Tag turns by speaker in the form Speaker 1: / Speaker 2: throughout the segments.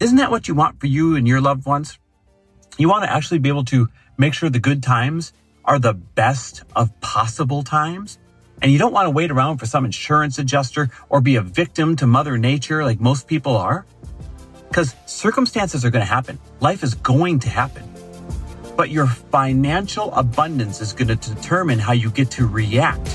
Speaker 1: Isn't that what you want for you and your loved ones? You want to actually be able to make sure the good times are the best of possible times. And you don't want to wait around for some insurance adjuster or be a victim to Mother Nature like most people are. Because circumstances are going to happen. Life is going to happen. But your financial abundance is going to determine how you get to react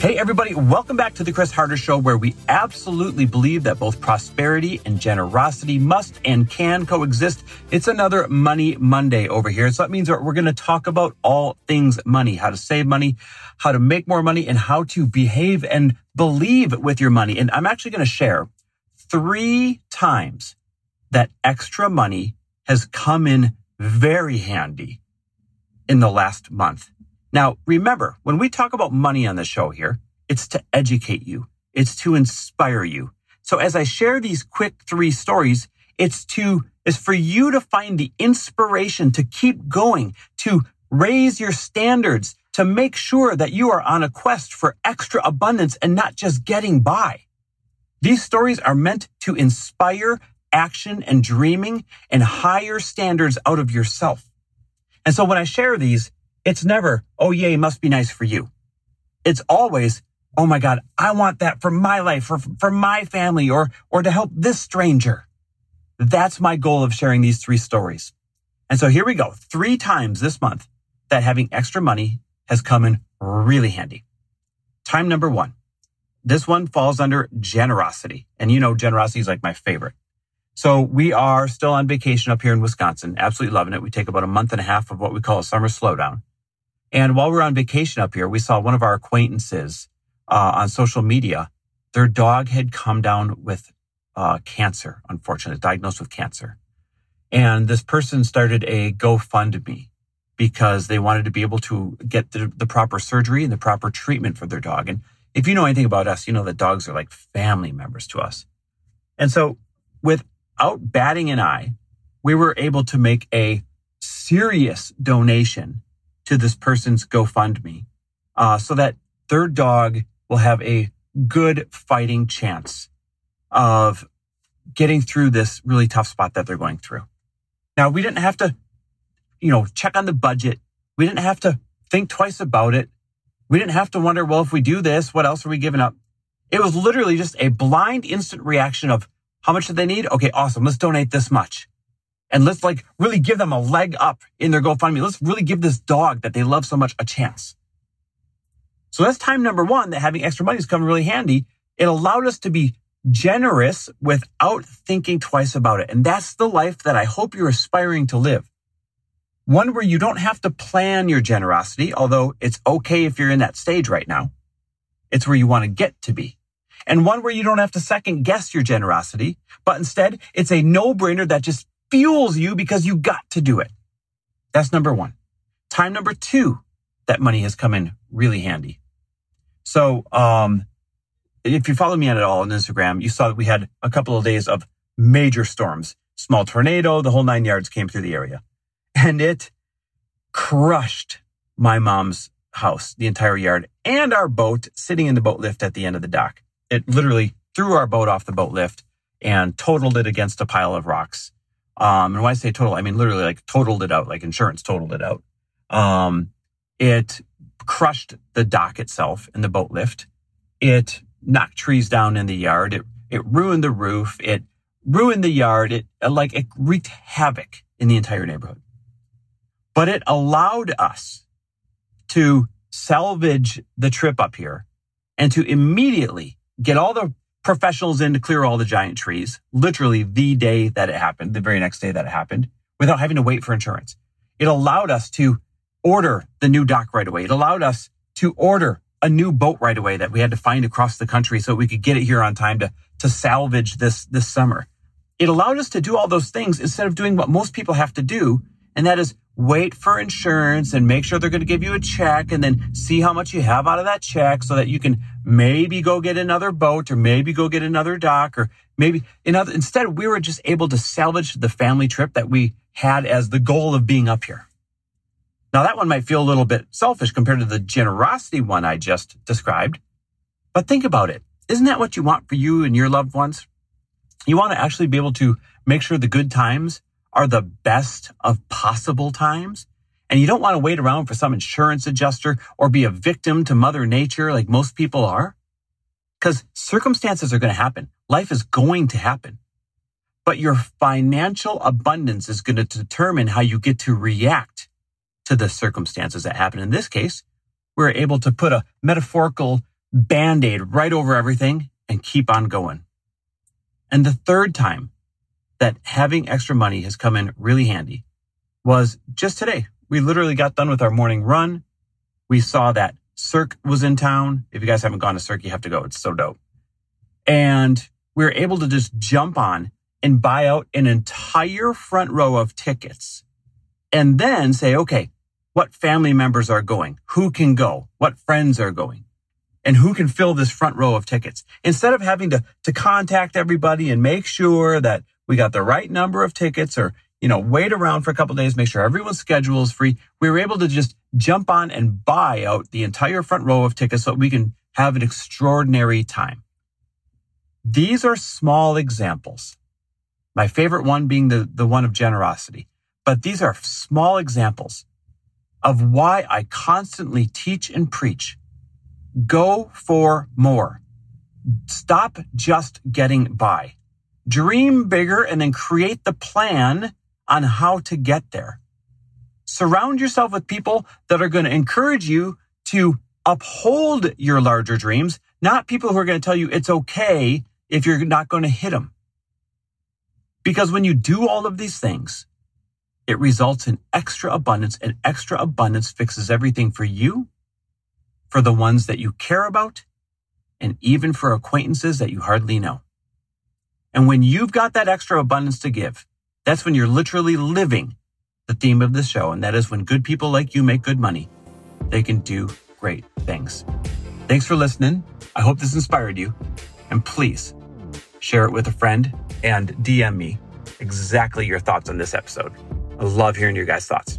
Speaker 1: Hey, everybody, welcome back to the Chris Harder Show, where we absolutely believe that both prosperity and generosity must and can coexist. It's another Money Monday over here. So that means we're going to talk about all things money, how to save money, how to make more money, and how to behave and believe with your money. And I'm actually going to share three times that extra money has come in very handy in the last month. Now, remember, when we talk about money on the show here, it's to educate you. It's to inspire you. So as I share these quick three stories, it's to, is for you to find the inspiration to keep going, to raise your standards, to make sure that you are on a quest for extra abundance and not just getting by. These stories are meant to inspire action and dreaming and higher standards out of yourself. And so when I share these, it's never, oh, yay, must be nice for you. It's always, oh my God, I want that for my life, for, for my family, or, or to help this stranger. That's my goal of sharing these three stories. And so here we go. Three times this month that having extra money has come in really handy. Time number one. This one falls under generosity. And you know, generosity is like my favorite. So we are still on vacation up here in Wisconsin. Absolutely loving it. We take about a month and a half of what we call a summer slowdown. And while we were on vacation up here, we saw one of our acquaintances uh, on social media. Their dog had come down with uh, cancer, unfortunately, diagnosed with cancer. And this person started a GoFundMe because they wanted to be able to get the, the proper surgery and the proper treatment for their dog. And if you know anything about us, you know that dogs are like family members to us. And so without batting an eye, we were able to make a serious donation to this person's GoFundMe uh, so that their dog will have a good fighting chance of getting through this really tough spot that they're going through. Now, we didn't have to, you know, check on the budget. We didn't have to think twice about it. We didn't have to wonder, well, if we do this, what else are we giving up? It was literally just a blind instant reaction of how much do they need? Okay, awesome. Let's donate this much and let's like really give them a leg up in their GoFundMe. Let's really give this dog that they love so much a chance. So that's time number one that having extra money is coming really handy. It allowed us to be generous without thinking twice about it. And that's the life that I hope you're aspiring to live. One where you don't have to plan your generosity, although it's okay if you're in that stage right now. It's where you want to get to be. And one where you don't have to second guess your generosity, but instead it's a no brainer that just fuels you because you got to do it. That's number one. Time number two, that money has come in really handy. So, um, if you follow me at all on Instagram, you saw that we had a couple of days of major storms, small tornado, the whole nine yards came through the area and it crushed my mom's house, the entire yard and our boat sitting in the boat lift at the end of the dock. It literally threw our boat off the boat lift and totaled it against a pile of rocks. Um, and when I say total, I mean literally like totaled it out, like insurance totaled it out. Um, it crushed the dock itself and the boat lift. It knocked trees down in the yard. It, it ruined the roof. It ruined the yard. It like it wreaked havoc in the entire neighborhood. But it allowed us to salvage the trip up here and to immediately get all the professionals in to clear all the giant trees, literally the day that it happened, the very next day that it happened, without having to wait for insurance. It allowed us to order the new dock right away. It allowed us to order a new boat right away that we had to find across the country so we could get it here on time to, to salvage this, this summer. It allowed us to do all those things instead of doing what most people have to do. And that is wait for insurance and make sure they're going to give you a check and then see how much you have out of that check so that you can maybe go get another boat or maybe go get another dock or maybe instead we were just able to salvage the family trip that we had as the goal of being up here. Now that one might feel a little bit selfish compared to the generosity one I just described, but think about it. Isn't that what you want for you and your loved ones? You want to actually be able to make sure the good times are the best of possible times. And you don't want to wait around for some insurance adjuster or be a victim to mother nature like most people are. Because circumstances are going to happen. Life is going to happen. But your financial abundance is going to determine how you get to react to the circumstances that happen. In this case, we're able to put a metaphorical band-aid right over everything and keep on going. And the third time that having extra money has come in really handy was just today. We literally got done with our morning run. We saw that Cirque was in town. If you guys haven't gone to Cirque, you have to go. It's so dope. And we were able to just jump on and buy out an entire front row of tickets and then say, okay, what family members are going? Who can go? What friends are going? And who can fill this front row of tickets? Instead of having to, to contact everybody and make sure that we got the right number of tickets or, you know, wait around for a couple days, make sure everyone's schedule is free. We were able to just jump on and buy out the entire front row of tickets so we can have an extraordinary time. These are small examples. My favorite one being the, the one of generosity. But these are small examples of why I constantly teach and preach. Go for more. Stop just getting by. Dream bigger and then create the plan on how to get there. Surround yourself with people that are going to encourage you to uphold your larger dreams, not people who are going to tell you it's okay if you're not going to hit them. Because when you do all of these things, it results in extra abundance and extra abundance fixes everything for you, for the ones that you care about, and even for acquaintances that you hardly know. And when you've got that extra abundance to give, that's when you're literally living the theme of this show. And that is when good people like you make good money, they can do great things. Thanks for listening. I hope this inspired you. And please share it with a friend and DM me exactly your thoughts on this episode. I love hearing your guys' thoughts.